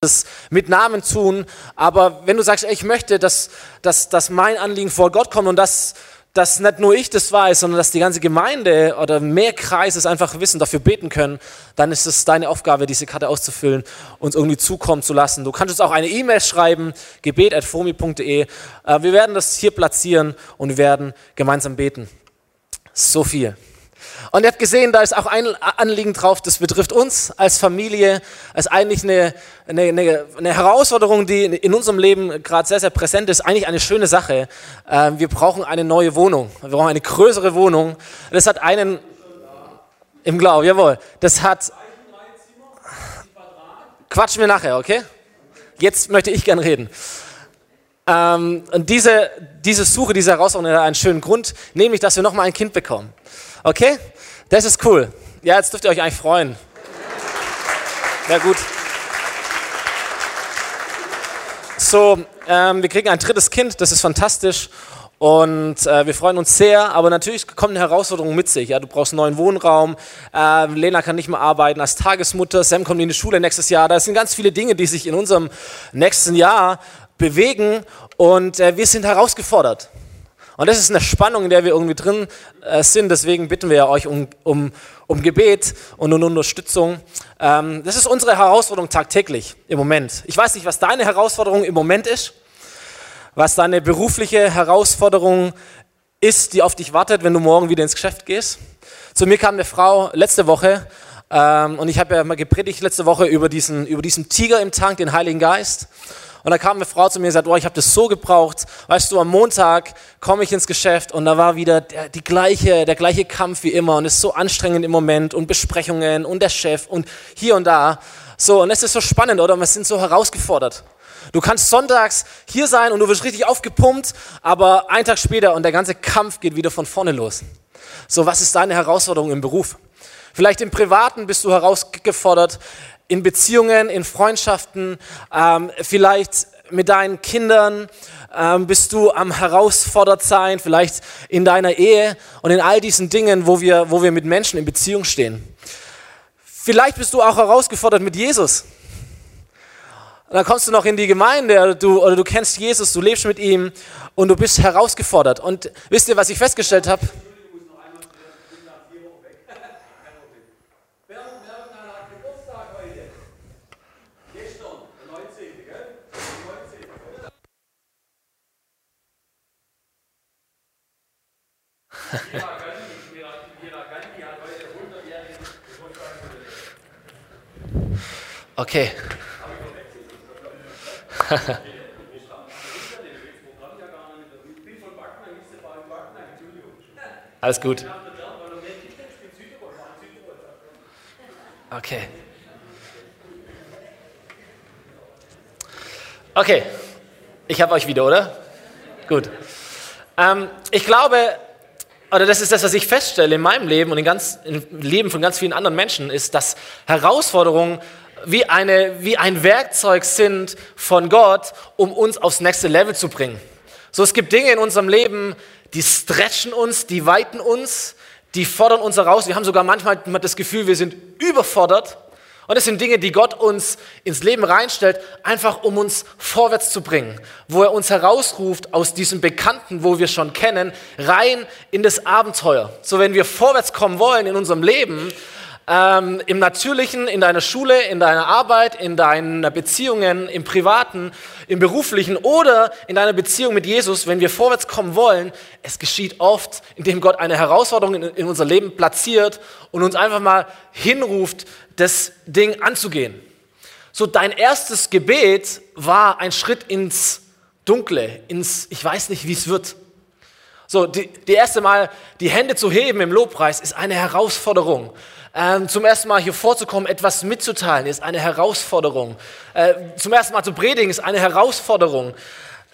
es mit Namen tun, aber wenn du sagst, ey, ich möchte, dass, dass, dass mein Anliegen vor Gott kommt und dass, dass nicht nur ich das weiß, sondern dass die ganze Gemeinde oder mehr Kreise es einfach wissen, dafür beten können, dann ist es deine Aufgabe, diese Karte auszufüllen, uns irgendwie zukommen zu lassen. Du kannst uns auch eine E-Mail schreiben, gebet.fomi.de. Äh, wir werden das hier platzieren und wir werden gemeinsam beten. So viel. Und ihr habt gesehen, da ist auch ein Anliegen drauf, das betrifft uns als Familie. Ist eigentlich eine, eine, eine, eine Herausforderung, die in unserem Leben gerade sehr, sehr präsent ist. Eigentlich eine schöne Sache. Ähm, wir brauchen eine neue Wohnung. Wir brauchen eine größere Wohnung. Das hat einen, im Glauben, jawohl. Das hat, quatschen wir nachher, okay? Jetzt möchte ich gern reden. Ähm, und diese, diese Suche, diese Herausforderung hat einen schönen Grund, nämlich, dass wir nochmal ein Kind bekommen. Okay? Das ist cool. Ja, jetzt dürft ihr euch eigentlich freuen. Ja, gut. So, ähm, wir kriegen ein drittes Kind, das ist fantastisch. Und äh, wir freuen uns sehr, aber natürlich kommt eine Herausforderung mit sich. Ja, du brauchst neuen Wohnraum. Äh, Lena kann nicht mehr arbeiten als Tagesmutter. Sam kommt in die Schule nächstes Jahr. Da sind ganz viele Dinge, die sich in unserem nächsten Jahr bewegen. Und äh, wir sind herausgefordert. Und das ist eine Spannung, in der wir irgendwie drin äh, sind. Deswegen bitten wir euch um, um, um Gebet und um Unterstützung. Ähm, das ist unsere Herausforderung tagtäglich im Moment. Ich weiß nicht, was deine Herausforderung im Moment ist, was deine berufliche Herausforderung ist, die auf dich wartet, wenn du morgen wieder ins Geschäft gehst. Zu mir kam eine Frau letzte Woche ähm, und ich habe ja mal gepredigt letzte Woche über diesen, über diesen Tiger im Tank, den Heiligen Geist. Und da kam eine Frau zu mir und sagte, oh, ich habe das so gebraucht. Weißt du, am Montag komme ich ins Geschäft und da war wieder der, die gleiche, der gleiche Kampf wie immer und ist so anstrengend im Moment und Besprechungen und der Chef und hier und da. So, und es ist so spannend, oder? Wir sind so herausgefordert. Du kannst sonntags hier sein und du wirst richtig aufgepumpt, aber einen Tag später und der ganze Kampf geht wieder von vorne los. So, was ist deine Herausforderung im Beruf? Vielleicht im Privaten bist du herausgefordert, in Beziehungen, in Freundschaften, ähm, vielleicht mit deinen Kindern ähm, bist du am herausfordert sein, vielleicht in deiner Ehe und in all diesen Dingen, wo wir, wo wir mit Menschen in Beziehung stehen. Vielleicht bist du auch herausgefordert mit Jesus. Und dann kommst du noch in die Gemeinde oder du, oder du kennst Jesus, du lebst mit ihm und du bist herausgefordert. Und wisst ihr, was ich festgestellt habe? Okay. Alles gut. Okay. Okay. Ich habe euch wieder, oder? Gut. Ähm, ich glaube, oder das ist das, was ich feststelle in meinem Leben und in ganz, im Leben von ganz vielen anderen Menschen, ist, dass Herausforderungen wie, eine, wie ein Werkzeug sind von Gott, um uns aufs nächste Level zu bringen. So, es gibt Dinge in unserem Leben, die stretchen uns, die weiten uns, die fordern uns heraus. Wir haben sogar manchmal das Gefühl, wir sind überfordert. Und es sind Dinge, die Gott uns ins Leben reinstellt, einfach um uns vorwärts zu bringen, wo er uns herausruft aus diesem Bekannten, wo wir schon kennen, rein in das Abenteuer. So wenn wir vorwärts kommen wollen in unserem Leben, ähm, im Natürlichen, in deiner Schule, in deiner Arbeit, in deinen Beziehungen, im Privaten, im Beruflichen oder in deiner Beziehung mit Jesus, wenn wir vorwärts kommen wollen, es geschieht oft, indem Gott eine Herausforderung in, in unser Leben platziert und uns einfach mal hinruft, das Ding anzugehen. So, dein erstes Gebet war ein Schritt ins Dunkle, ins Ich weiß nicht, wie es wird. So, die, die erste Mal die Hände zu heben im Lobpreis ist eine Herausforderung. Ähm, zum ersten Mal hier vorzukommen, etwas mitzuteilen, ist eine Herausforderung. Äh, zum ersten Mal zu predigen, ist eine Herausforderung.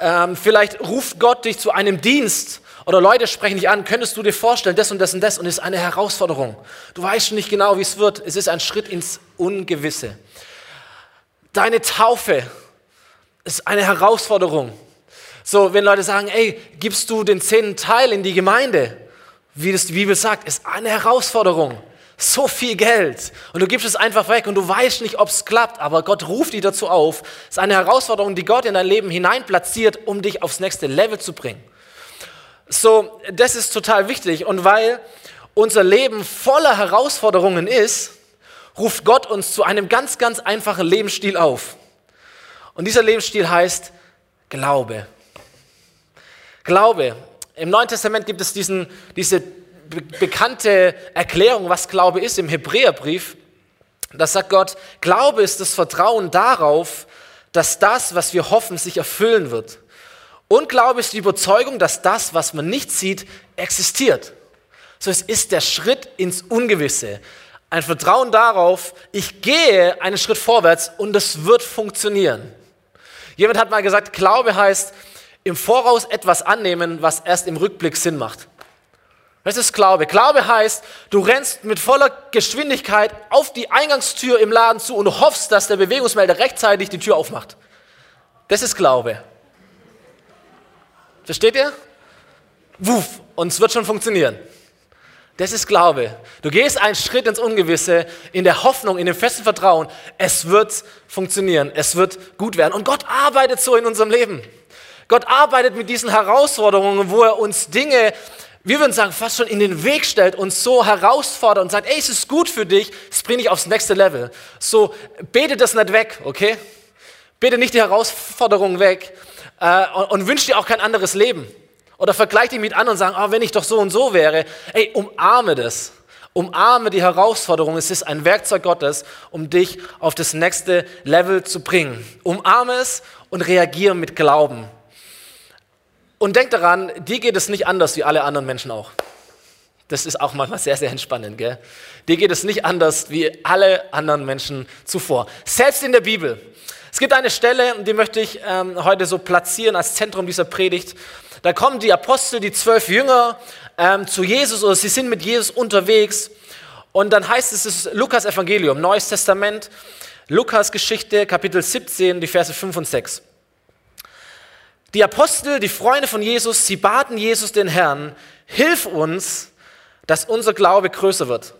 Ähm, vielleicht ruft Gott dich zu einem Dienst oder Leute sprechen dich an, könntest du dir vorstellen, das und das und das und ist eine Herausforderung. Du weißt schon nicht genau, wie es wird. Es ist ein Schritt ins Ungewisse. Deine Taufe ist eine Herausforderung. So, wenn Leute sagen, ey, gibst du den zehnten Teil in die Gemeinde, wie das die Bibel sagt, ist eine Herausforderung. So viel Geld und du gibst es einfach weg und du weißt nicht, ob es klappt, aber Gott ruft dich dazu auf. Es ist eine Herausforderung, die Gott in dein Leben hineinplatziert, um dich aufs nächste Level zu bringen. So, das ist total wichtig und weil unser Leben voller Herausforderungen ist, ruft Gott uns zu einem ganz, ganz einfachen Lebensstil auf. Und dieser Lebensstil heißt Glaube. Glaube. Im Neuen Testament gibt es diesen, diese be bekannte Erklärung, was Glaube ist, im Hebräerbrief. Da sagt Gott, Glaube ist das Vertrauen darauf, dass das, was wir hoffen, sich erfüllen wird. Und Glaube ist die Überzeugung, dass das, was man nicht sieht, existiert. So, es ist der Schritt ins Ungewisse. Ein Vertrauen darauf, ich gehe einen Schritt vorwärts und es wird funktionieren. Jemand hat mal gesagt, Glaube heißt, im Voraus etwas annehmen, was erst im Rückblick Sinn macht. Das ist Glaube. Glaube heißt, du rennst mit voller Geschwindigkeit auf die Eingangstür im Laden zu und hoffst, dass der Bewegungsmelder rechtzeitig die Tür aufmacht. Das ist Glaube. Versteht ihr? Wuff, und es wird schon funktionieren. Das ist Glaube. Du gehst einen Schritt ins Ungewisse in der Hoffnung, in dem festen Vertrauen, es wird funktionieren, es wird gut werden. Und Gott arbeitet so in unserem Leben. Gott arbeitet mit diesen Herausforderungen, wo er uns Dinge, wir würden sagen, fast schon in den Weg stellt, uns so herausfordert und sagt, ey, es ist gut für dich, es bringt dich aufs nächste Level. So, bete das nicht weg, okay? Bete nicht die Herausforderungen weg äh, und, und wünsch dir auch kein anderes Leben. Oder vergleich dich mit anderen und sagen, oh, wenn ich doch so und so wäre. Ey, umarme das. Umarme die Herausforderung. Es ist ein Werkzeug Gottes, um dich auf das nächste Level zu bringen. Umarme es und reagiere mit Glauben. Und denk daran, dir geht es nicht anders wie alle anderen Menschen auch. Das ist auch manchmal sehr, sehr entspannend. Gell? Dir geht es nicht anders wie alle anderen Menschen zuvor. Selbst in der Bibel. Es gibt eine Stelle, die möchte ich ähm, heute so platzieren als Zentrum dieser Predigt. Da kommen die Apostel, die zwölf Jünger ähm, zu Jesus oder sie sind mit Jesus unterwegs. Und dann heißt es, es ist Lukas Evangelium, Neues Testament, Lukas Geschichte, Kapitel 17, die Verse 5 und 6. Die Apostel, die Freunde von Jesus, sie baten Jesus den Herrn, hilf uns, dass unser Glaube größer wird.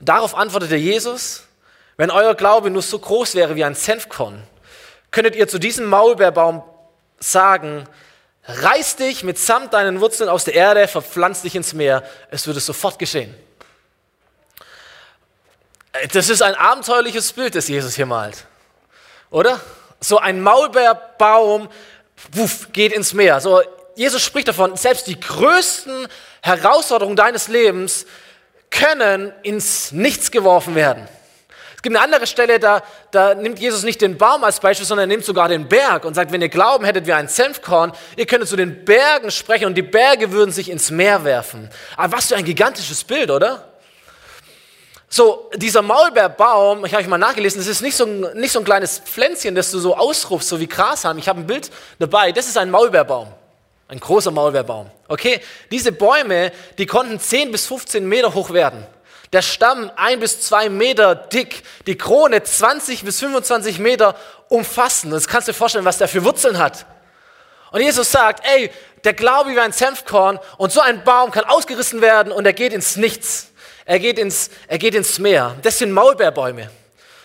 Und darauf antwortete Jesus, wenn euer Glaube nur so groß wäre wie ein Senfkorn, könntet ihr zu diesem Maulbeerbaum sagen, reiß dich mitsamt deinen Wurzeln aus der Erde, verpflanz dich ins Meer, es würde sofort geschehen. Das ist ein abenteuerliches Bild, das Jesus hier malt, oder? So ein Maulbeerbaum wuff, geht ins Meer. So, Jesus spricht davon, selbst die größten Herausforderungen deines Lebens können ins Nichts geworfen werden gibt eine andere Stelle, da, da nimmt Jesus nicht den Baum als Beispiel, sondern er nimmt sogar den Berg und sagt, wenn ihr Glauben hättet wie ein Senfkorn, ihr könntet zu den Bergen sprechen und die Berge würden sich ins Meer werfen. Aber was für ein gigantisches Bild, oder? So, dieser Maulbeerbaum, ich habe ich mal nachgelesen, das ist nicht so, ein, nicht so ein kleines Pflänzchen, das du so ausrufst, so wie Grashalm. Ich habe ein Bild dabei, das ist ein Maulbeerbaum. Ein großer Maulbeerbaum. Okay, diese Bäume, die konnten 10 bis 15 Meter hoch werden der Stamm ein bis zwei Meter dick, die Krone 20 bis 25 Meter umfassen. Das kannst du dir vorstellen, was der für Wurzeln hat. Und Jesus sagt, ey, der Glaube wie ein Senfkorn und so ein Baum kann ausgerissen werden und er geht ins Nichts. Er geht ins, er geht ins Meer. Das sind Maulbeerbäume.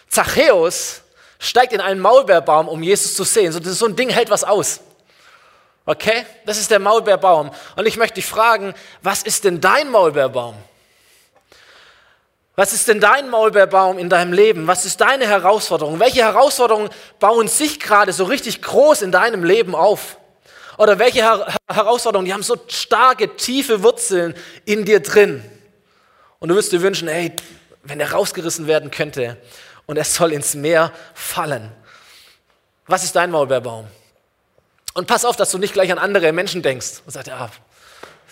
Zachäus steigt in einen Maulbeerbaum, um Jesus zu sehen. So, so ein Ding hält was aus. Okay? Das ist der Maulbeerbaum. Und ich möchte dich fragen, was ist denn dein Maulbeerbaum? Was ist denn dein Maulbeerbaum in deinem Leben? Was ist deine Herausforderung? Welche Herausforderungen bauen sich gerade so richtig groß in deinem Leben auf? Oder welche Her Herausforderungen, die haben so starke, tiefe Wurzeln in dir drin? Und du wirst dir wünschen, ey, wenn er rausgerissen werden könnte und er soll ins Meer fallen. Was ist dein Maulbeerbaum? Und pass auf, dass du nicht gleich an andere Menschen denkst und sagst, ja,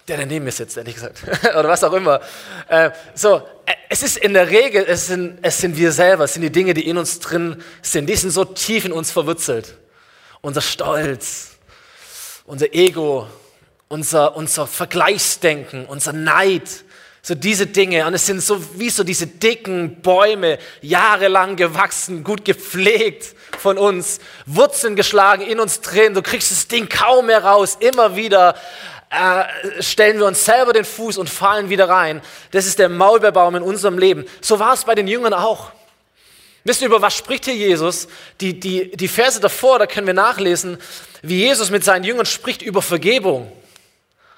der, der neben mir sitzt, ehrlich gesagt, oder was auch immer. Äh, so, äh, es ist in der Regel, es sind, es sind wir selber, es sind die Dinge, die in uns drin sind, die sind so tief in uns verwurzelt. Unser Stolz, unser Ego, unser, unser Vergleichsdenken, unser Neid, so diese Dinge. Und es sind so wie so diese dicken Bäume, jahrelang gewachsen, gut gepflegt von uns, Wurzeln geschlagen in uns drin. Du kriegst das Ding kaum mehr raus, immer wieder äh, stellen wir uns selber den Fuß und fallen wieder rein. Das ist der Maulbeerbaum in unserem Leben. So war es bei den Jüngern auch. Wisst ihr, über was spricht hier Jesus? Die, die, die Verse davor, da können wir nachlesen, wie Jesus mit seinen Jüngern spricht über Vergebung.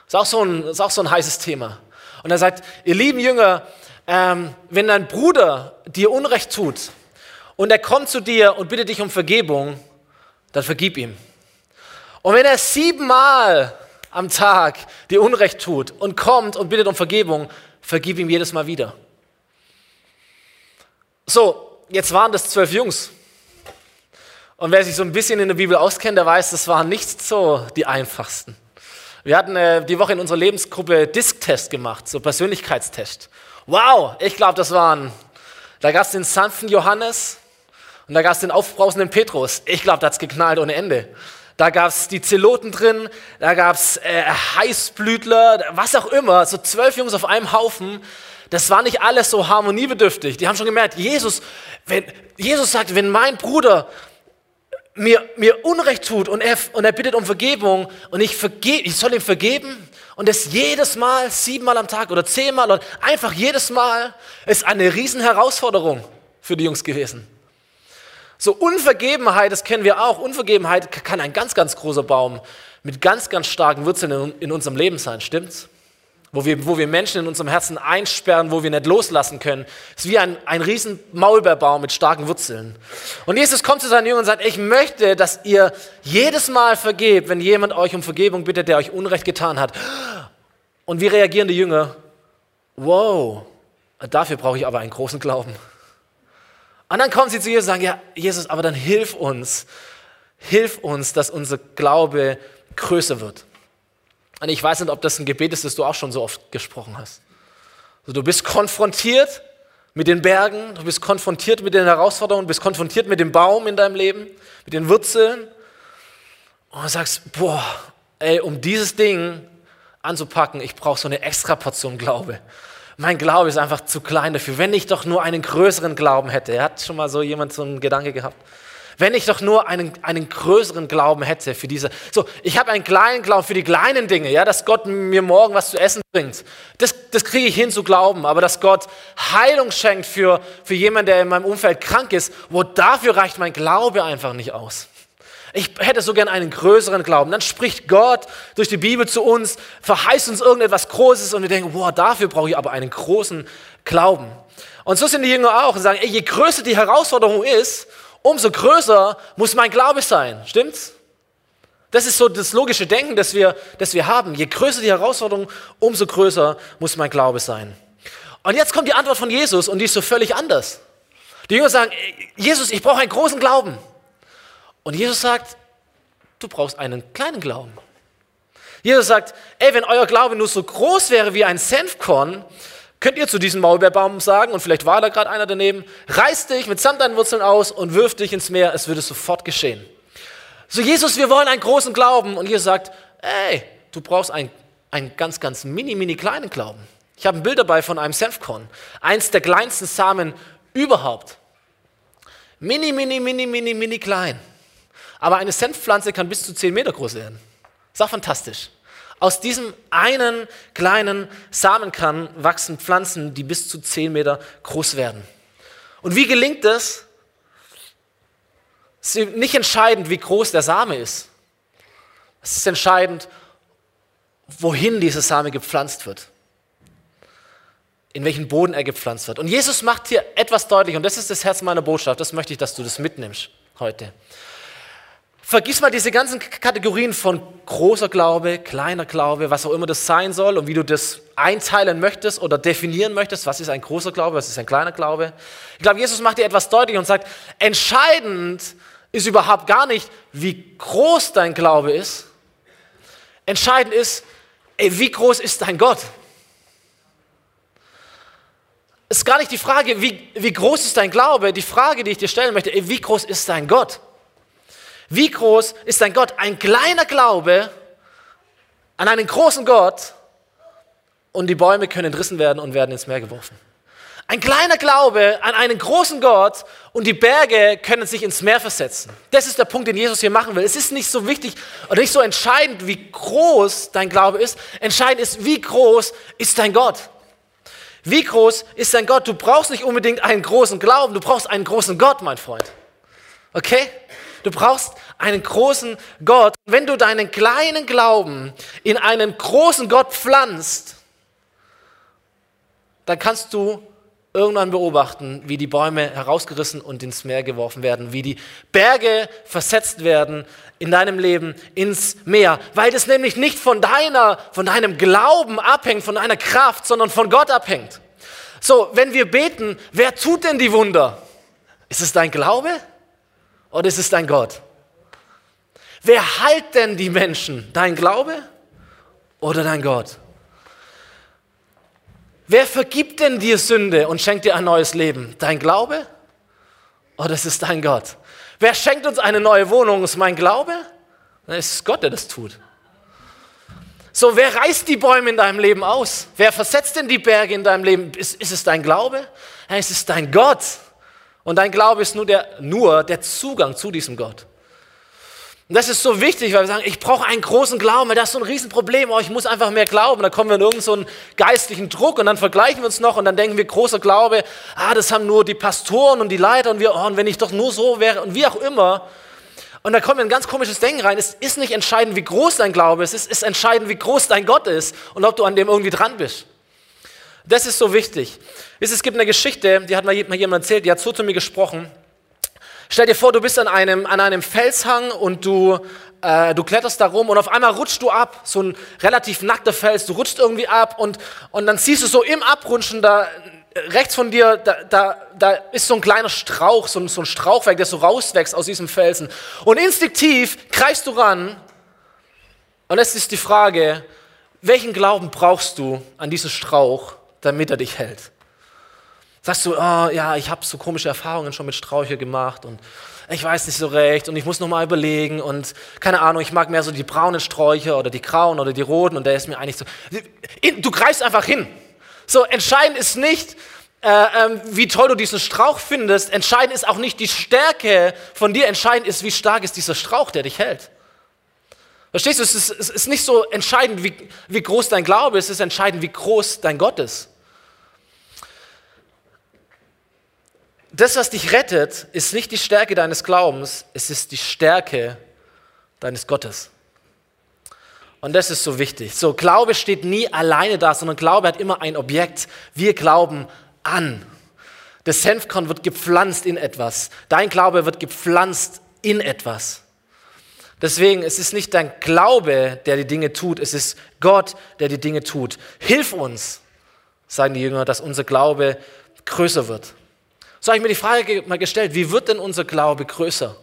Ist auch so ein, ist auch so ein heißes Thema. Und er sagt, ihr lieben Jünger, ähm, wenn dein Bruder dir Unrecht tut und er kommt zu dir und bittet dich um Vergebung, dann vergib ihm. Und wenn er siebenmal am Tag dir Unrecht tut und kommt und bittet um Vergebung, vergib ihm jedes Mal wieder. So, jetzt waren das zwölf Jungs. Und wer sich so ein bisschen in der Bibel auskennt, der weiß, das waren nicht so die einfachsten. Wir hatten äh, die Woche in unserer Lebensgruppe Disktest gemacht, so Persönlichkeitstest. Wow, ich glaube, das waren, da gab es den sanften Johannes und da gab es den aufbrausenden Petrus. Ich glaube, da hat es geknallt ohne Ende. Da gab es die Zeloten drin, da gab es äh, Heißblütler, was auch immer, so zwölf Jungs auf einem Haufen. Das war nicht alles so harmoniebedürftig. Die haben schon gemerkt, Jesus, wenn, Jesus sagt, wenn mein Bruder mir, mir Unrecht tut und er, und er bittet um Vergebung und ich, verge ich soll ihm vergeben und das jedes Mal, siebenmal am Tag oder zehnmal oder einfach jedes Mal, ist eine riesen Herausforderung für die Jungs gewesen. So Unvergebenheit, das kennen wir auch. Unvergebenheit kann ein ganz, ganz großer Baum mit ganz, ganz starken Wurzeln in, in unserem Leben sein, stimmt's? Wo wir, wo wir Menschen in unserem Herzen einsperren, wo wir nicht loslassen können. Es ist wie ein, ein riesen Maulbeerbaum mit starken Wurzeln. Und Jesus kommt zu seinen Jüngern und sagt, ich möchte, dass ihr jedes Mal vergebt, wenn jemand euch um Vergebung bittet, der euch Unrecht getan hat. Und wie reagieren die Jünger? Wow, dafür brauche ich aber einen großen Glauben. Und dann kommen sie zu Jesus und sagen, ja, Jesus, aber dann hilf uns, hilf uns, dass unser Glaube größer wird. Und ich weiß nicht, ob das ein Gebet ist, das du auch schon so oft gesprochen hast. Also du bist konfrontiert mit den Bergen, du bist konfrontiert mit den Herausforderungen, du bist konfrontiert mit dem Baum in deinem Leben, mit den Wurzeln. Und du sagst, boah, ey, um dieses Ding anzupacken, ich brauche so eine extra Portion Glaube. Mein Glaube ist einfach zu klein dafür. Wenn ich doch nur einen größeren Glauben hätte. Hat schon mal so jemand so einen Gedanke gehabt. Wenn ich doch nur einen, einen größeren Glauben hätte für diese. So, ich habe einen kleinen Glauben für die kleinen Dinge, ja, dass Gott mir morgen was zu essen bringt. Das, das kriege ich hin zu glauben. Aber dass Gott Heilung schenkt für, für jemanden, der in meinem Umfeld krank ist, wo dafür reicht mein Glaube einfach nicht aus. Ich hätte so gern einen größeren Glauben. Dann spricht Gott durch die Bibel zu uns, verheißt uns irgendetwas Großes und wir denken, boah, dafür brauche ich aber einen großen Glauben. Und so sind die Jünger auch und sagen, ey, je größer die Herausforderung ist, umso größer muss mein Glaube sein. Stimmt's? Das ist so das logische Denken, das wir, das wir haben. Je größer die Herausforderung, umso größer muss mein Glaube sein. Und jetzt kommt die Antwort von Jesus und die ist so völlig anders. Die Jünger sagen, Jesus, ich brauche einen großen Glauben. Und Jesus sagt, du brauchst einen kleinen Glauben. Jesus sagt, ey, wenn euer Glaube nur so groß wäre wie ein Senfkorn, Könnt ihr zu diesem Maulbeerbaum sagen, und vielleicht war da gerade einer daneben, reiß dich mitsamt deinen Wurzeln aus und wirf dich ins Meer, es würde sofort geschehen. So, Jesus, wir wollen einen großen Glauben. Und Jesus sagt, ey, du brauchst einen, einen ganz, ganz mini, mini kleinen Glauben. Ich habe ein Bild dabei von einem Senfkorn. Eins der kleinsten Samen überhaupt. Mini, mini, mini, mini, mini klein. Aber eine Senfpflanze kann bis zu 10 Meter groß werden. Ist auch fantastisch. Aus diesem einen kleinen Samenkern wachsen Pflanzen, die bis zu 10 Meter groß werden. Und wie gelingt das? Es ist nicht entscheidend, wie groß der Same ist. Es ist entscheidend, wohin dieser Same gepflanzt wird. In welchen Boden er gepflanzt wird. Und Jesus macht hier etwas deutlich, und das ist das Herz meiner Botschaft. Das möchte ich, dass du das mitnimmst heute. Vergiss mal diese ganzen Kategorien von großer Glaube, kleiner Glaube, was auch immer das sein soll und wie du das einteilen möchtest oder definieren möchtest, was ist ein großer Glaube, was ist ein kleiner Glaube. Ich glaube, Jesus macht dir etwas deutlich und sagt, entscheidend ist überhaupt gar nicht, wie groß dein Glaube ist. Entscheidend ist, ey, wie groß ist dein Gott? Es ist gar nicht die Frage, wie, wie groß ist dein Glaube, die Frage, die ich dir stellen möchte, ey, wie groß ist dein Gott? Wie groß ist dein Gott? Ein kleiner Glaube an einen großen Gott und die Bäume können entrissen werden und werden ins Meer geworfen. Ein kleiner Glaube an einen großen Gott und die Berge können sich ins Meer versetzen. Das ist der Punkt, den Jesus hier machen will. Es ist nicht so wichtig oder nicht so entscheidend, wie groß dein Glaube ist. Entscheidend ist, wie groß ist dein Gott. Wie groß ist dein Gott? Du brauchst nicht unbedingt einen großen Glauben, du brauchst einen großen Gott, mein Freund. Okay? Du brauchst einen großen Gott. Wenn du deinen kleinen Glauben in einen großen Gott pflanzt, dann kannst du irgendwann beobachten, wie die Bäume herausgerissen und ins Meer geworfen werden, wie die Berge versetzt werden in deinem Leben ins Meer, weil das nämlich nicht von deiner, von deinem Glauben abhängt, von deiner Kraft, sondern von Gott abhängt. So, wenn wir beten, wer tut denn die Wunder? Ist es dein Glaube oder ist es dein Gott? Wer heilt denn die Menschen? Dein Glaube oder dein Gott? Wer vergibt denn dir Sünde und schenkt dir ein neues Leben? Dein Glaube oder ist es dein Gott? Wer schenkt uns eine neue Wohnung? Ist mein Glaube? Dann ist es Gott, der das tut. So, wer reißt die Bäume in deinem Leben aus? Wer versetzt denn die Berge in deinem Leben? Ist, ist es dein Glaube? Ja, ist es dein Gott? Und dein Glaube ist nur der, nur der Zugang zu diesem Gott. Und das ist so wichtig, weil wir sagen, ich brauche einen großen Glauben, weil das ist so ein Riesenproblem. Oh, ich muss einfach mehr glauben. Da kommen wir in irgendeinen geistlichen Druck und dann vergleichen wir uns noch und dann denken wir, großer Glaube, ah, das haben nur die Pastoren und die Leiter und wir, oh, und wenn ich doch nur so wäre und wie auch immer. Und da in ein ganz komisches Denken rein. Es ist nicht entscheidend, wie groß dein Glaube ist, es ist entscheidend, wie groß dein Gott ist und ob du an dem irgendwie dran bist. Das ist so wichtig. Es gibt eine Geschichte, die hat mal jemand erzählt, die hat so zu mir gesprochen. Stell dir vor, du bist an einem, an einem Felshang und du, äh, du kletterst da rum und auf einmal rutschst du ab, so ein relativ nackter Fels, du rutschst irgendwie ab und, und dann siehst du so im Abrutschen da rechts von dir, da, da, da ist so ein kleiner Strauch, so so ein Strauchwerk, der so rauswächst aus diesem Felsen. Und instinktiv greifst du ran und es ist die Frage, welchen Glauben brauchst du an diesen Strauch, damit er dich hält? Sagst du, oh, ja, ich habe so komische Erfahrungen schon mit Sträucher gemacht und ich weiß nicht so recht und ich muss noch mal überlegen und keine Ahnung, ich mag mehr so die braunen Sträucher oder die grauen oder die roten und der ist mir eigentlich so. Du greifst einfach hin. So, entscheidend ist nicht, äh, äh, wie toll du diesen Strauch findest. Entscheidend ist auch nicht die Stärke von dir. Entscheidend ist, wie stark ist dieser Strauch, der dich hält. Verstehst du? Es ist, es ist nicht so entscheidend, wie, wie groß dein Glaube ist. Es ist entscheidend, wie groß dein Gott ist. das, was dich rettet, ist nicht die Stärke deines Glaubens, es ist die Stärke deines Gottes. Und das ist so wichtig. So, Glaube steht nie alleine da, sondern Glaube hat immer ein Objekt. Wir glauben an. Das Senfkorn wird gepflanzt in etwas. Dein Glaube wird gepflanzt in etwas. Deswegen, es ist nicht dein Glaube, der die Dinge tut, es ist Gott, der die Dinge tut. Hilf uns, sagen die Jünger, dass unser Glaube größer wird. So habe ich mir die Frage mal gestellt, wie wird denn unser Glaube größer?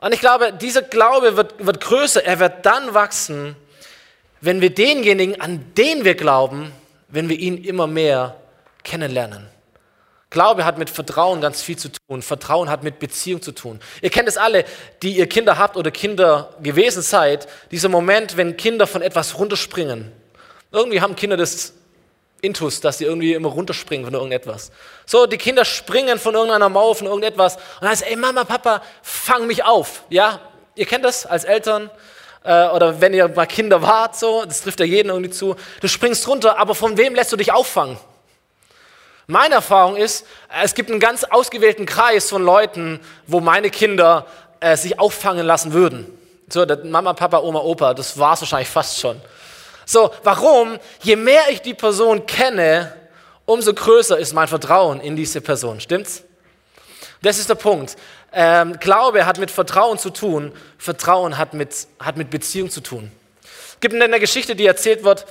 Und ich glaube, dieser Glaube wird, wird größer, er wird dann wachsen, wenn wir denjenigen, an den wir glauben, wenn wir ihn immer mehr kennenlernen. Glaube hat mit Vertrauen ganz viel zu tun. Vertrauen hat mit Beziehung zu tun. Ihr kennt es alle, die ihr Kinder habt oder Kinder gewesen seid. Dieser Moment, wenn Kinder von etwas runterspringen. Irgendwie haben Kinder das Intus, dass sie irgendwie immer runterspringen von irgendetwas. So, die Kinder springen von irgendeiner Mauer, von irgendetwas und dann heißt, ey Mama, Papa, fang mich auf. Ja, ihr kennt das als Eltern äh, oder wenn ihr mal Kinder wart, so, das trifft ja jeden irgendwie zu. Du springst runter, aber von wem lässt du dich auffangen? Meine Erfahrung ist, es gibt einen ganz ausgewählten Kreis von Leuten, wo meine Kinder äh, sich auffangen lassen würden. So, Mama, Papa, Oma, Opa, das war es wahrscheinlich fast schon. So, warum? Je mehr ich die Person kenne, umso größer ist mein Vertrauen in diese Person. Stimmt's? Das ist der Punkt. Ähm, Glaube hat mit Vertrauen zu tun. Vertrauen hat mit, hat mit Beziehung zu tun. Es gibt eine Geschichte, die erzählt wird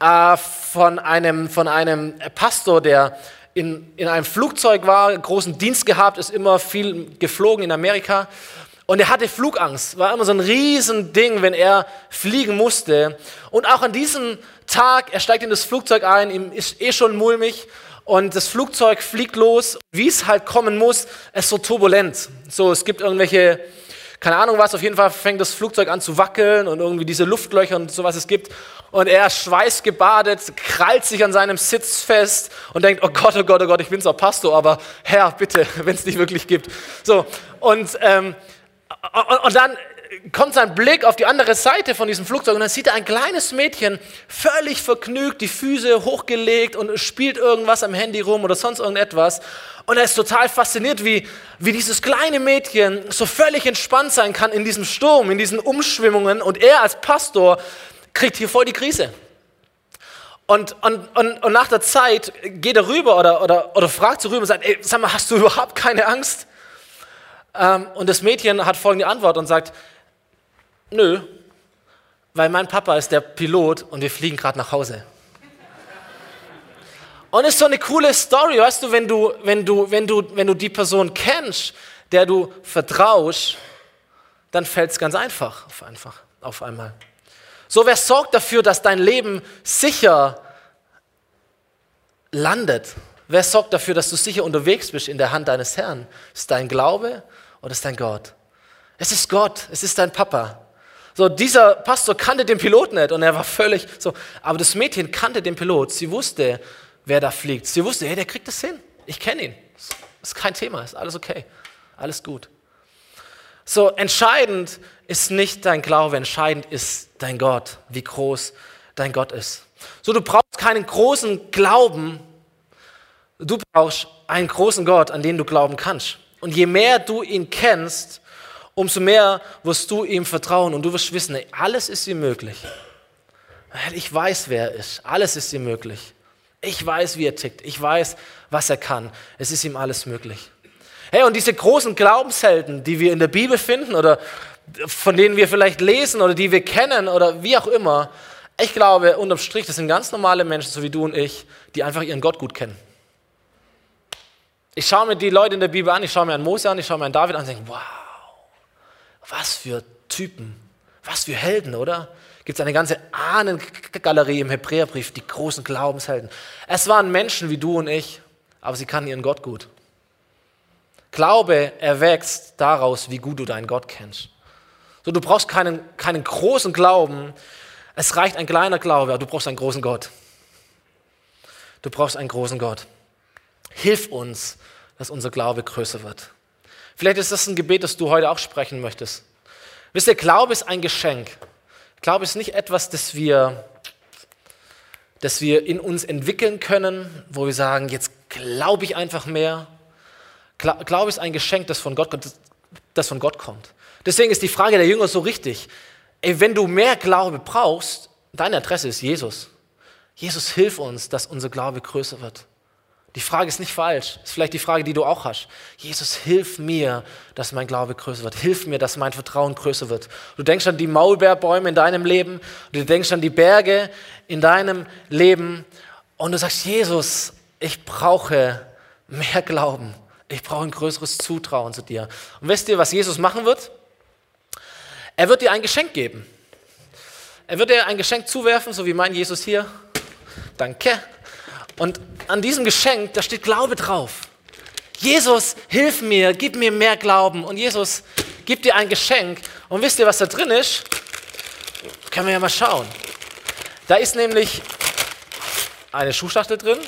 äh, von, einem, von einem Pastor, der in, in einem Flugzeug war, großen Dienst gehabt, ist immer viel geflogen in Amerika und er hatte Flugangst, war immer so ein Riesending, wenn er fliegen musste. Und auch an diesem Tag, er steigt in das Flugzeug ein, ihm ist eh schon mulmig und das Flugzeug fliegt los. Wie es halt kommen muss, ist so turbulent. So, es gibt irgendwelche keine Ahnung was, auf jeden Fall fängt das Flugzeug an zu wackeln und irgendwie diese Luftlöcher und sowas es gibt. Und er schweißgebadet, krallt sich an seinem Sitz fest und denkt, oh Gott, oh Gott, oh Gott, ich bin zwar Pastor, aber Herr, bitte, wenn es dich wirklich gibt. So, und, ähm, und, und dann kommt sein Blick auf die andere Seite von diesem Flugzeug und dann sieht er ein kleines Mädchen völlig vergnügt, die Füße hochgelegt und spielt irgendwas am Handy rum oder sonst irgendetwas. Und er ist total fasziniert, wie, wie dieses kleine Mädchen so völlig entspannt sein kann in diesem Sturm, in diesen Umschwimmungen. Und er als Pastor kriegt hier voll die Krise. Und, und, und, und nach der Zeit geht er rüber oder, oder, oder fragt so rüber und sagt, ey, sag mal, hast du überhaupt keine Angst? Ähm, und das Mädchen hat folgende Antwort und sagt, Nö, weil mein Papa ist der Pilot und wir fliegen gerade nach Hause. Und ist so eine coole Story, weißt du, wenn du, wenn du, wenn du, wenn du die Person kennst, der du vertraust, dann fällt es ganz einfach auf, einfach auf einmal. So, wer sorgt dafür, dass dein Leben sicher landet? Wer sorgt dafür, dass du sicher unterwegs bist in der Hand deines Herrn? Ist dein Glaube oder ist dein Gott? Es ist Gott, es ist dein Papa. So, dieser Pastor kannte den Pilot nicht und er war völlig so. Aber das Mädchen kannte den Pilot. Sie wusste, wer da fliegt. Sie wusste, hey, der kriegt das hin. Ich kenne ihn. Ist kein Thema, ist alles okay. Alles gut. So, entscheidend ist nicht dein Glaube, entscheidend ist dein Gott, wie groß dein Gott ist. So, du brauchst keinen großen Glauben, du brauchst einen großen Gott, an den du glauben kannst. Und je mehr du ihn kennst, umso mehr wirst du ihm vertrauen und du wirst wissen, alles ist ihm möglich. Ich weiß, wer er ist. Alles ist ihm möglich. Ich weiß, wie er tickt. Ich weiß, was er kann. Es ist ihm alles möglich. Hey, und diese großen Glaubenshelden, die wir in der Bibel finden oder von denen wir vielleicht lesen oder die wir kennen oder wie auch immer, ich glaube, unterm Strich, das sind ganz normale Menschen, so wie du und ich, die einfach ihren Gott gut kennen. Ich schaue mir die Leute in der Bibel an, ich schaue mir an Mose an, ich schaue mir an David an und denke, wow, was für Typen, was für Helden, oder? Gibt es eine ganze Ahnengalerie im Hebräerbrief, die großen Glaubenshelden. Es waren Menschen wie du und ich, aber sie kannten ihren Gott gut. Glaube erwächst daraus, wie gut du deinen Gott kennst. So, du brauchst keinen, keinen großen Glauben, es reicht ein kleiner Glaube, aber du brauchst einen großen Gott. Du brauchst einen großen Gott. Hilf uns, dass unser Glaube größer wird. Vielleicht ist das ein Gebet, das du heute auch sprechen möchtest. Wisst ihr, Glaube ist ein Geschenk. Glaube ist nicht etwas, das wir, das wir in uns entwickeln können, wo wir sagen, jetzt glaube ich einfach mehr. Glaube ist ein Geschenk, das von Gott, das von Gott kommt. Deswegen ist die Frage der Jünger so richtig. Ey, wenn du mehr Glaube brauchst, deine Adresse ist Jesus. Jesus, hilf uns, dass unser Glaube größer wird. Die Frage ist nicht falsch. Ist vielleicht die Frage, die du auch hast. Jesus, hilf mir, dass mein Glaube größer wird. Hilf mir, dass mein Vertrauen größer wird. Du denkst an die Maulbeerbäume in deinem Leben. Du denkst an die Berge in deinem Leben. Und du sagst, Jesus, ich brauche mehr Glauben. Ich brauche ein größeres Zutrauen zu dir. Und wisst ihr, was Jesus machen wird? Er wird dir ein Geschenk geben. Er wird dir ein Geschenk zuwerfen, so wie mein Jesus hier. Danke. Und an diesem Geschenk, da steht Glaube drauf. Jesus, hilf mir, gib mir mehr Glauben. Und Jesus gibt dir ein Geschenk. Und wisst ihr, was da drin ist? Können wir ja mal schauen. Da ist nämlich eine Schuhschachtel drin.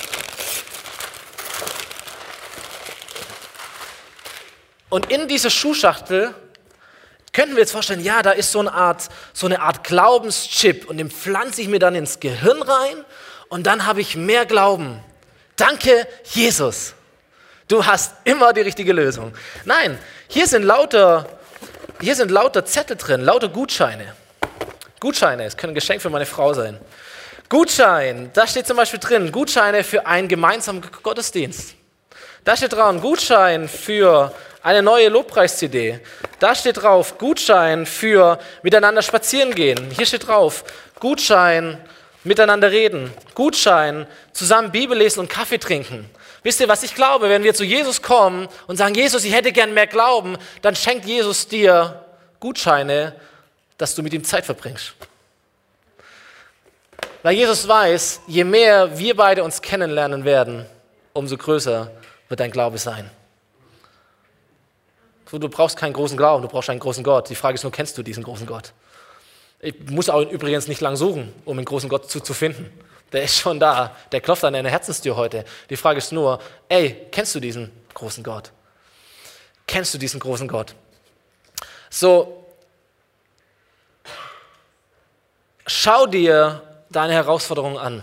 Und in dieser Schuhschachtel könnten wir jetzt vorstellen, ja, da ist so eine Art, so eine Art Glaubenschip und den pflanze ich mir dann ins Gehirn rein und dann habe ich mehr Glauben. Danke, Jesus. Du hast immer die richtige Lösung. Nein, hier sind lauter, hier sind lauter Zettel drin, lauter Gutscheine. Gutscheine, es können ein Geschenk für meine Frau sein. Gutschein, da steht zum Beispiel drin, Gutscheine für einen gemeinsamen Gottesdienst. Da steht drauf, Gutschein für eine neue Lobpreis-CD. Da steht drauf, Gutschein für miteinander spazieren gehen. Hier steht drauf, Gutschein miteinander reden, Gutschein, zusammen Bibel lesen und Kaffee trinken. Wisst ihr, was ich glaube? Wenn wir zu Jesus kommen und sagen, Jesus, ich hätte gern mehr Glauben, dann schenkt Jesus dir Gutscheine, dass du mit ihm Zeit verbringst. Weil Jesus weiß, je mehr wir beide uns kennenlernen werden, umso größer wird dein Glaube sein. Du brauchst keinen großen Glauben, du brauchst einen großen Gott. Die Frage ist nur, kennst du diesen großen Gott? Ich muss auch übrigens nicht lang suchen, um einen großen Gott zu, zu finden. Der ist schon da. Der klopft an deine Herzenstür heute. Die Frage ist nur, ey, kennst du diesen großen Gott? Kennst du diesen großen Gott? So, schau dir deine Herausforderungen an.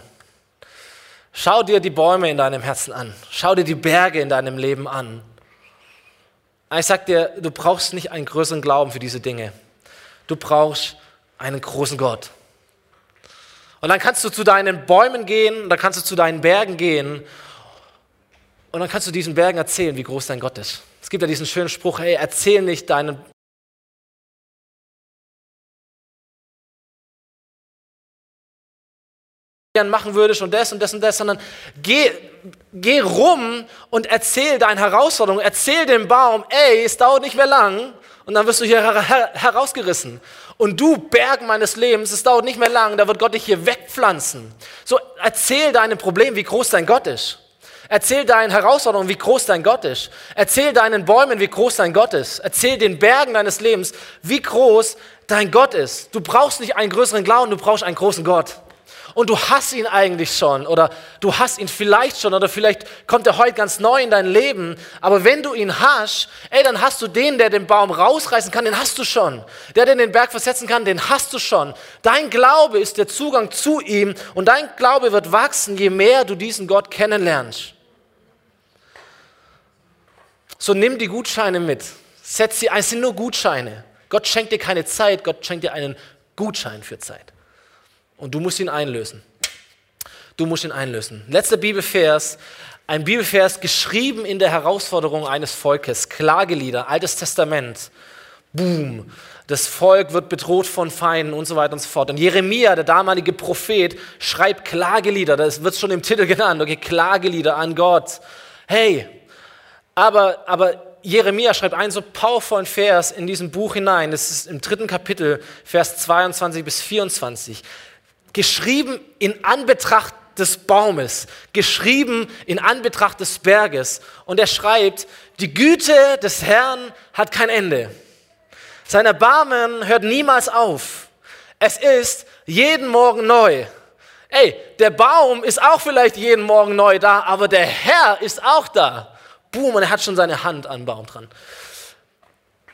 Schau dir die Bäume in deinem Herzen an. Schau dir die Berge in deinem Leben an. Ich sag dir, du brauchst nicht einen größeren Glauben für diese Dinge. Du brauchst einen großen Gott. Und dann kannst du zu deinen Bäumen gehen, dann kannst du zu deinen Bergen gehen und dann kannst du diesen Bergen erzählen, wie groß dein Gott ist. Es gibt ja diesen schönen Spruch, hey, erzähl nicht deinen machen würdest und das und das und das, sondern geh, geh rum und erzähl deine Herausforderung, erzähl dem Baum, ey, es dauert nicht mehr lang und dann wirst du hier her her herausgerissen. Und du, Berg meines Lebens, es dauert nicht mehr lang, da wird Gott dich hier wegpflanzen. So, erzähl deinem Problem, wie groß dein Gott ist. Erzähl deinen Herausforderungen, wie groß dein Gott ist. Erzähl deinen Bäumen, wie groß dein Gott ist. Erzähl den Bergen deines Lebens, wie groß dein Gott ist. Du brauchst nicht einen größeren Glauben, du brauchst einen großen Gott und du hast ihn eigentlich schon oder du hast ihn vielleicht schon oder vielleicht kommt er heute ganz neu in dein Leben. Aber wenn du ihn hast, ey, dann hast du den, der den Baum rausreißen kann, den hast du schon. Der, der den Berg versetzen kann, den hast du schon. Dein Glaube ist der Zugang zu ihm und dein Glaube wird wachsen, je mehr du diesen Gott kennenlernst. So nimm die Gutscheine mit. Setz sie ein, es sind nur Gutscheine. Gott schenkt dir keine Zeit, Gott schenkt dir einen Gutschein für Zeit. Und du musst ihn einlösen. Du musst ihn einlösen. Letzter Bibelvers, ein Bibelvers geschrieben in der Herausforderung eines Volkes. Klagelieder, Altes Testament. Boom. Das Volk wird bedroht von Feinden und so weiter und so fort. Und Jeremia, der damalige Prophet, schreibt Klagelieder. Das wird schon im Titel genannt. Okay, Klagelieder an Gott. Hey, aber, aber Jeremia schreibt einen so powervollen Vers in diesem Buch hinein. Das ist im dritten Kapitel, Vers 22 bis 24 geschrieben in Anbetracht des Baumes, geschrieben in Anbetracht des Berges. Und er schreibt, die Güte des Herrn hat kein Ende. Sein Erbarmen hört niemals auf. Es ist jeden Morgen neu. Ey, der Baum ist auch vielleicht jeden Morgen neu da, aber der Herr ist auch da. Boom, und er hat schon seine Hand an den Baum dran.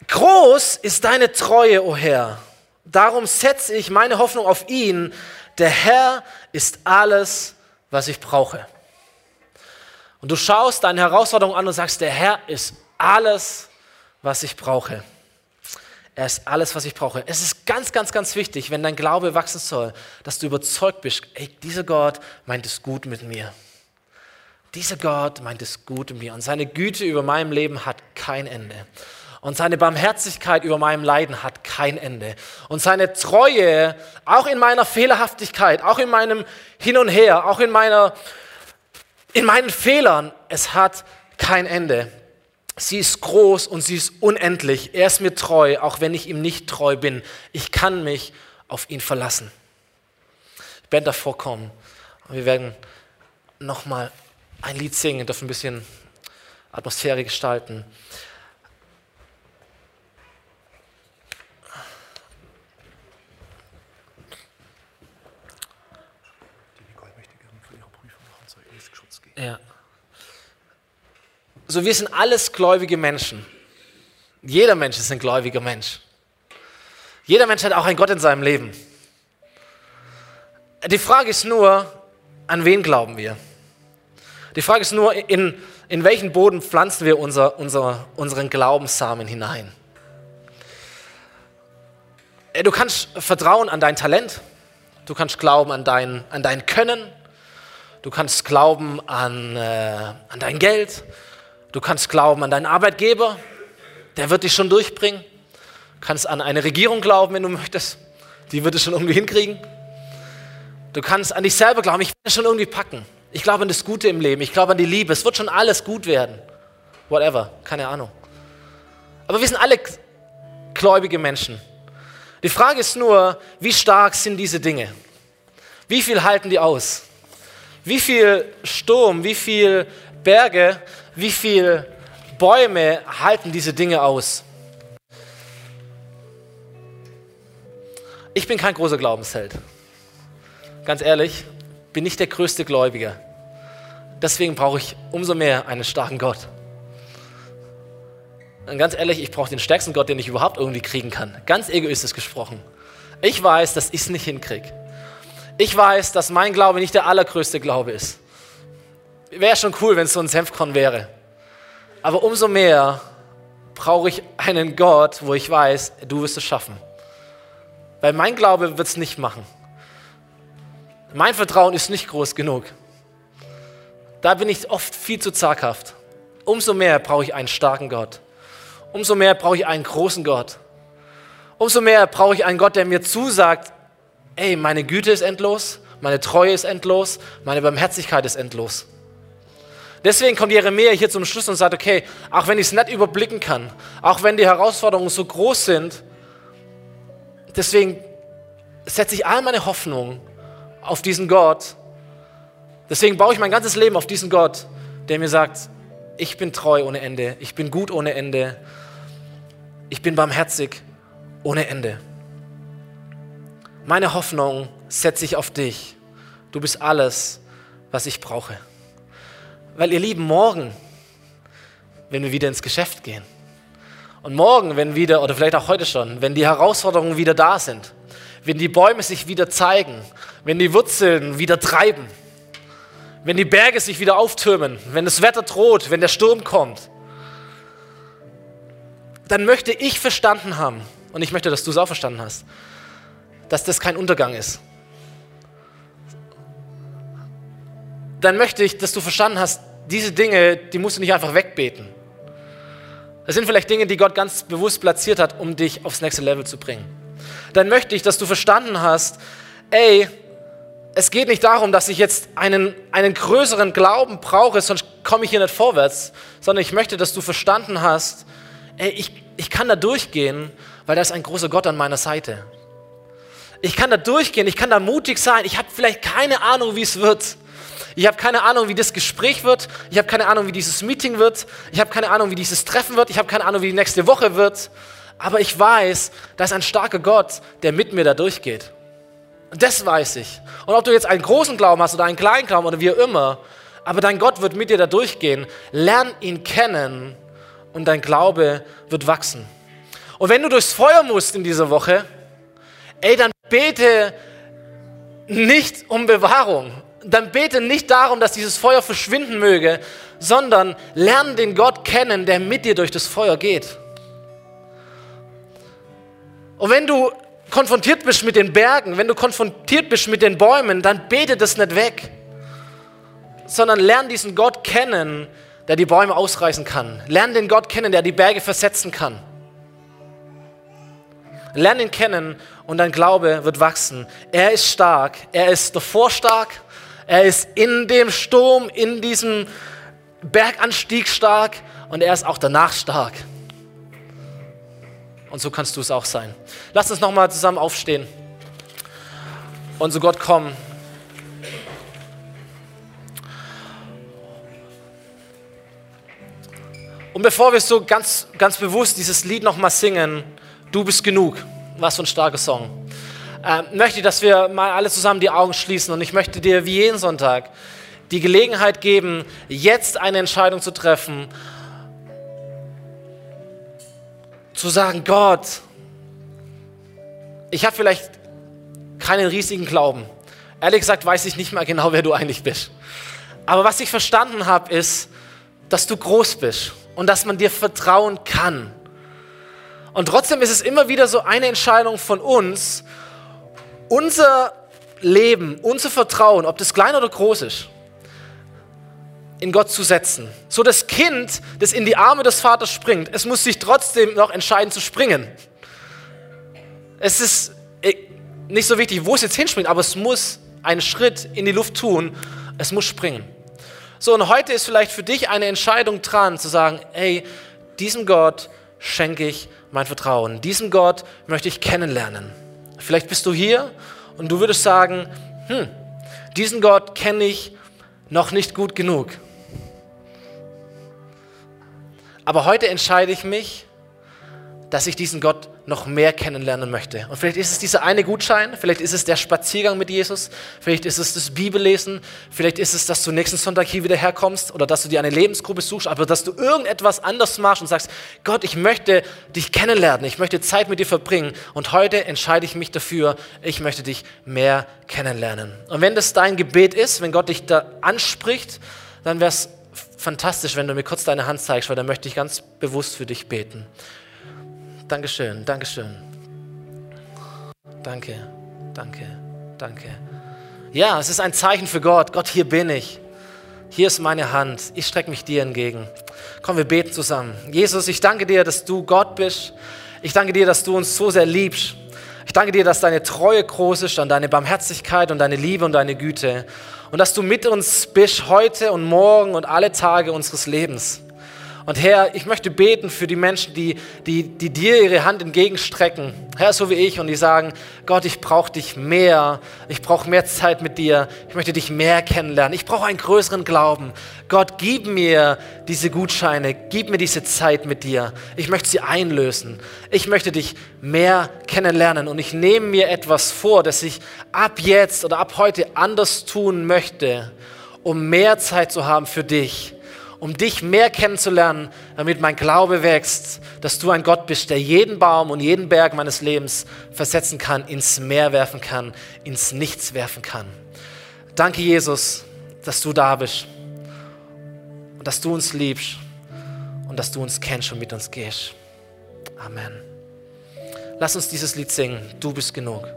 Groß ist deine Treue, o oh Herr. Darum setze ich meine Hoffnung auf ihn, der Herr ist alles, was ich brauche. Und du schaust deine Herausforderung an und sagst, der Herr ist alles, was ich brauche. Er ist alles, was ich brauche. Es ist ganz, ganz, ganz wichtig, wenn dein Glaube wachsen soll, dass du überzeugt bist, ey, dieser Gott meint es gut mit mir. Dieser Gott meint es gut mit mir. Und seine Güte über meinem Leben hat kein Ende. Und seine Barmherzigkeit über meinem Leiden hat kein Ende. Und seine Treue, auch in meiner Fehlerhaftigkeit, auch in meinem Hin und Her, auch in, meiner, in meinen Fehlern, es hat kein Ende. Sie ist groß und sie ist unendlich. Er ist mir treu, auch wenn ich ihm nicht treu bin. Ich kann mich auf ihn verlassen. Ich werde davor kommen wir werden nochmal ein Lied singen, dürfen ein bisschen Atmosphäre gestalten. Ja. So, wir sind alles gläubige Menschen. Jeder Mensch ist ein gläubiger Mensch. Jeder Mensch hat auch einen Gott in seinem Leben. Die Frage ist nur, an wen glauben wir? Die Frage ist nur, in, in welchen Boden pflanzen wir unser, unser, unseren Glaubenssamen hinein? Du kannst vertrauen an dein Talent, du kannst glauben an dein, an dein Können, Du kannst glauben an, äh, an dein Geld. Du kannst glauben an deinen Arbeitgeber. Der wird dich schon durchbringen. Du kannst an eine Regierung glauben, wenn du möchtest. Die wird es schon irgendwie hinkriegen. Du kannst an dich selber glauben. Ich werde es schon irgendwie packen. Ich glaube an das Gute im Leben. Ich glaube an die Liebe. Es wird schon alles gut werden. Whatever. Keine Ahnung. Aber wir sind alle gläubige Menschen. Die Frage ist nur, wie stark sind diese Dinge? Wie viel halten die aus? Wie viel Sturm, wie viel Berge, wie viel Bäume halten diese Dinge aus. Ich bin kein großer Glaubensheld. Ganz ehrlich, bin nicht der größte Gläubiger. Deswegen brauche ich umso mehr einen starken Gott. Und ganz ehrlich, ich brauche den stärksten Gott, den ich überhaupt irgendwie kriegen kann. Ganz egoistisch gesprochen. Ich weiß, dass ich es nicht hinkriege. Ich weiß, dass mein Glaube nicht der allergrößte Glaube ist. Wäre schon cool, wenn es so ein Senfkorn wäre. Aber umso mehr brauche ich einen Gott, wo ich weiß, du wirst es schaffen. Weil mein Glaube wird es nicht machen. Mein Vertrauen ist nicht groß genug. Da bin ich oft viel zu zaghaft. Umso mehr brauche ich einen starken Gott. Umso mehr brauche ich einen großen Gott. Umso mehr brauche ich einen Gott, der mir zusagt, ey, meine Güte ist endlos, meine Treue ist endlos, meine Barmherzigkeit ist endlos. Deswegen kommt Jeremia hier zum Schluss und sagt, okay, auch wenn ich es nicht überblicken kann, auch wenn die Herausforderungen so groß sind, deswegen setze ich all meine Hoffnung auf diesen Gott. Deswegen baue ich mein ganzes Leben auf diesen Gott, der mir sagt, ich bin treu ohne Ende, ich bin gut ohne Ende, ich bin barmherzig ohne Ende. Meine Hoffnung setze ich auf dich. Du bist alles, was ich brauche. Weil ihr Lieben, morgen, wenn wir wieder ins Geschäft gehen und morgen, wenn wieder, oder vielleicht auch heute schon, wenn die Herausforderungen wieder da sind, wenn die Bäume sich wieder zeigen, wenn die Wurzeln wieder treiben, wenn die Berge sich wieder auftürmen, wenn das Wetter droht, wenn der Sturm kommt, dann möchte ich verstanden haben, und ich möchte, dass du es auch verstanden hast, dass das kein Untergang ist. Dann möchte ich, dass du verstanden hast, diese Dinge, die musst du nicht einfach wegbeten. Das sind vielleicht Dinge, die Gott ganz bewusst platziert hat, um dich aufs nächste Level zu bringen. Dann möchte ich, dass du verstanden hast, ey, es geht nicht darum, dass ich jetzt einen, einen größeren Glauben brauche, sonst komme ich hier nicht vorwärts, sondern ich möchte, dass du verstanden hast, ey, ich, ich kann da durchgehen, weil da ist ein großer Gott an meiner Seite. Ich kann da durchgehen, ich kann da mutig sein, ich habe vielleicht keine Ahnung, wie es wird. Ich habe keine Ahnung, wie das Gespräch wird. Ich habe keine Ahnung, wie dieses Meeting wird. Ich habe keine Ahnung, wie dieses Treffen wird. Ich habe keine Ahnung, wie die nächste Woche wird. Aber ich weiß, da ist ein starker Gott, der mit mir da durchgeht. Und das weiß ich. Und ob du jetzt einen großen Glauben hast oder einen kleinen Glauben oder wie auch immer, aber dein Gott wird mit dir da durchgehen. Lern ihn kennen und dein Glaube wird wachsen. Und wenn du durchs Feuer musst in dieser Woche, ey, dann bete nicht um Bewahrung, dann bete nicht darum, dass dieses Feuer verschwinden möge, sondern lerne den Gott kennen, der mit dir durch das Feuer geht. Und wenn du konfrontiert bist mit den Bergen, wenn du konfrontiert bist mit den Bäumen, dann bete das nicht weg, sondern lerne diesen Gott kennen, der die Bäume ausreißen kann. Lerne den Gott kennen, der die Berge versetzen kann. Lerne ihn kennen und dein Glaube wird wachsen. Er ist stark. Er ist davor stark er ist in dem Sturm, in diesem Berganstieg stark und er ist auch danach stark. Und so kannst du es auch sein. Lass uns nochmal zusammen aufstehen und zu Gott kommen. Und bevor wir so ganz, ganz bewusst dieses Lied nochmal singen, du bist genug, was für ein starker Song äh, möchte dass wir mal alle zusammen die Augen schließen und ich möchte dir wie jeden Sonntag die Gelegenheit geben, jetzt eine Entscheidung zu treffen, zu sagen, Gott, ich habe vielleicht keinen riesigen Glauben. Ehrlich gesagt weiß ich nicht mal genau, wer du eigentlich bist. Aber was ich verstanden habe, ist, dass du groß bist und dass man dir vertrauen kann. Und trotzdem ist es immer wieder so eine Entscheidung von uns, unser Leben, unser Vertrauen, ob das klein oder groß ist, in Gott zu setzen. So das Kind, das in die Arme des Vaters springt, es muss sich trotzdem noch entscheiden zu springen. Es ist äh, nicht so wichtig, wo es jetzt hinspringt, aber es muss einen Schritt in die Luft tun. Es muss springen. So, und heute ist vielleicht für dich eine Entscheidung dran, zu sagen, hey, diesem Gott schenke ich mein Vertrauen. Diesem Gott möchte ich kennenlernen. Vielleicht bist du hier und du würdest sagen, hm, diesen Gott kenne ich noch nicht gut genug. Aber heute entscheide ich mich, dass ich diesen Gott noch mehr kennenlernen möchte. Und vielleicht ist es dieser eine Gutschein, vielleicht ist es der Spaziergang mit Jesus, vielleicht ist es das Bibellesen, vielleicht ist es, dass du nächsten Sonntag hier wieder herkommst oder dass du dir eine Lebensgruppe suchst, aber dass du irgendetwas anders machst und sagst, Gott, ich möchte dich kennenlernen, ich möchte Zeit mit dir verbringen und heute entscheide ich mich dafür, ich möchte dich mehr kennenlernen. Und wenn das dein Gebet ist, wenn Gott dich da anspricht, dann wäre es fantastisch, wenn du mir kurz deine Hand zeigst, weil dann möchte ich ganz bewusst für dich beten. Dankeschön, Dankeschön. Danke, danke, danke. Ja, es ist ein Zeichen für Gott. Gott, hier bin ich. Hier ist meine Hand. Ich strecke mich dir entgegen. Komm, wir beten zusammen. Jesus, ich danke dir, dass du Gott bist. Ich danke dir, dass du uns so sehr liebst. Ich danke dir, dass deine Treue groß ist, und deine Barmherzigkeit und deine Liebe und deine Güte. Und dass du mit uns bist heute und morgen und alle Tage unseres Lebens. Und Herr, ich möchte beten für die Menschen, die, die, die dir ihre Hand entgegenstrecken. Herr, so wie ich, und die sagen, Gott, ich brauche dich mehr. Ich brauche mehr Zeit mit dir. Ich möchte dich mehr kennenlernen. Ich brauche einen größeren Glauben. Gott, gib mir diese Gutscheine. Gib mir diese Zeit mit dir. Ich möchte sie einlösen. Ich möchte dich mehr kennenlernen. Und ich nehme mir etwas vor, das ich ab jetzt oder ab heute anders tun möchte, um mehr Zeit zu haben für dich um dich mehr kennenzulernen, damit mein Glaube wächst, dass du ein Gott bist, der jeden Baum und jeden Berg meines Lebens versetzen kann, ins Meer werfen kann, ins Nichts werfen kann. Danke, Jesus, dass du da bist und dass du uns liebst und dass du uns kennst und mit uns gehst. Amen. Lass uns dieses Lied singen. Du bist genug.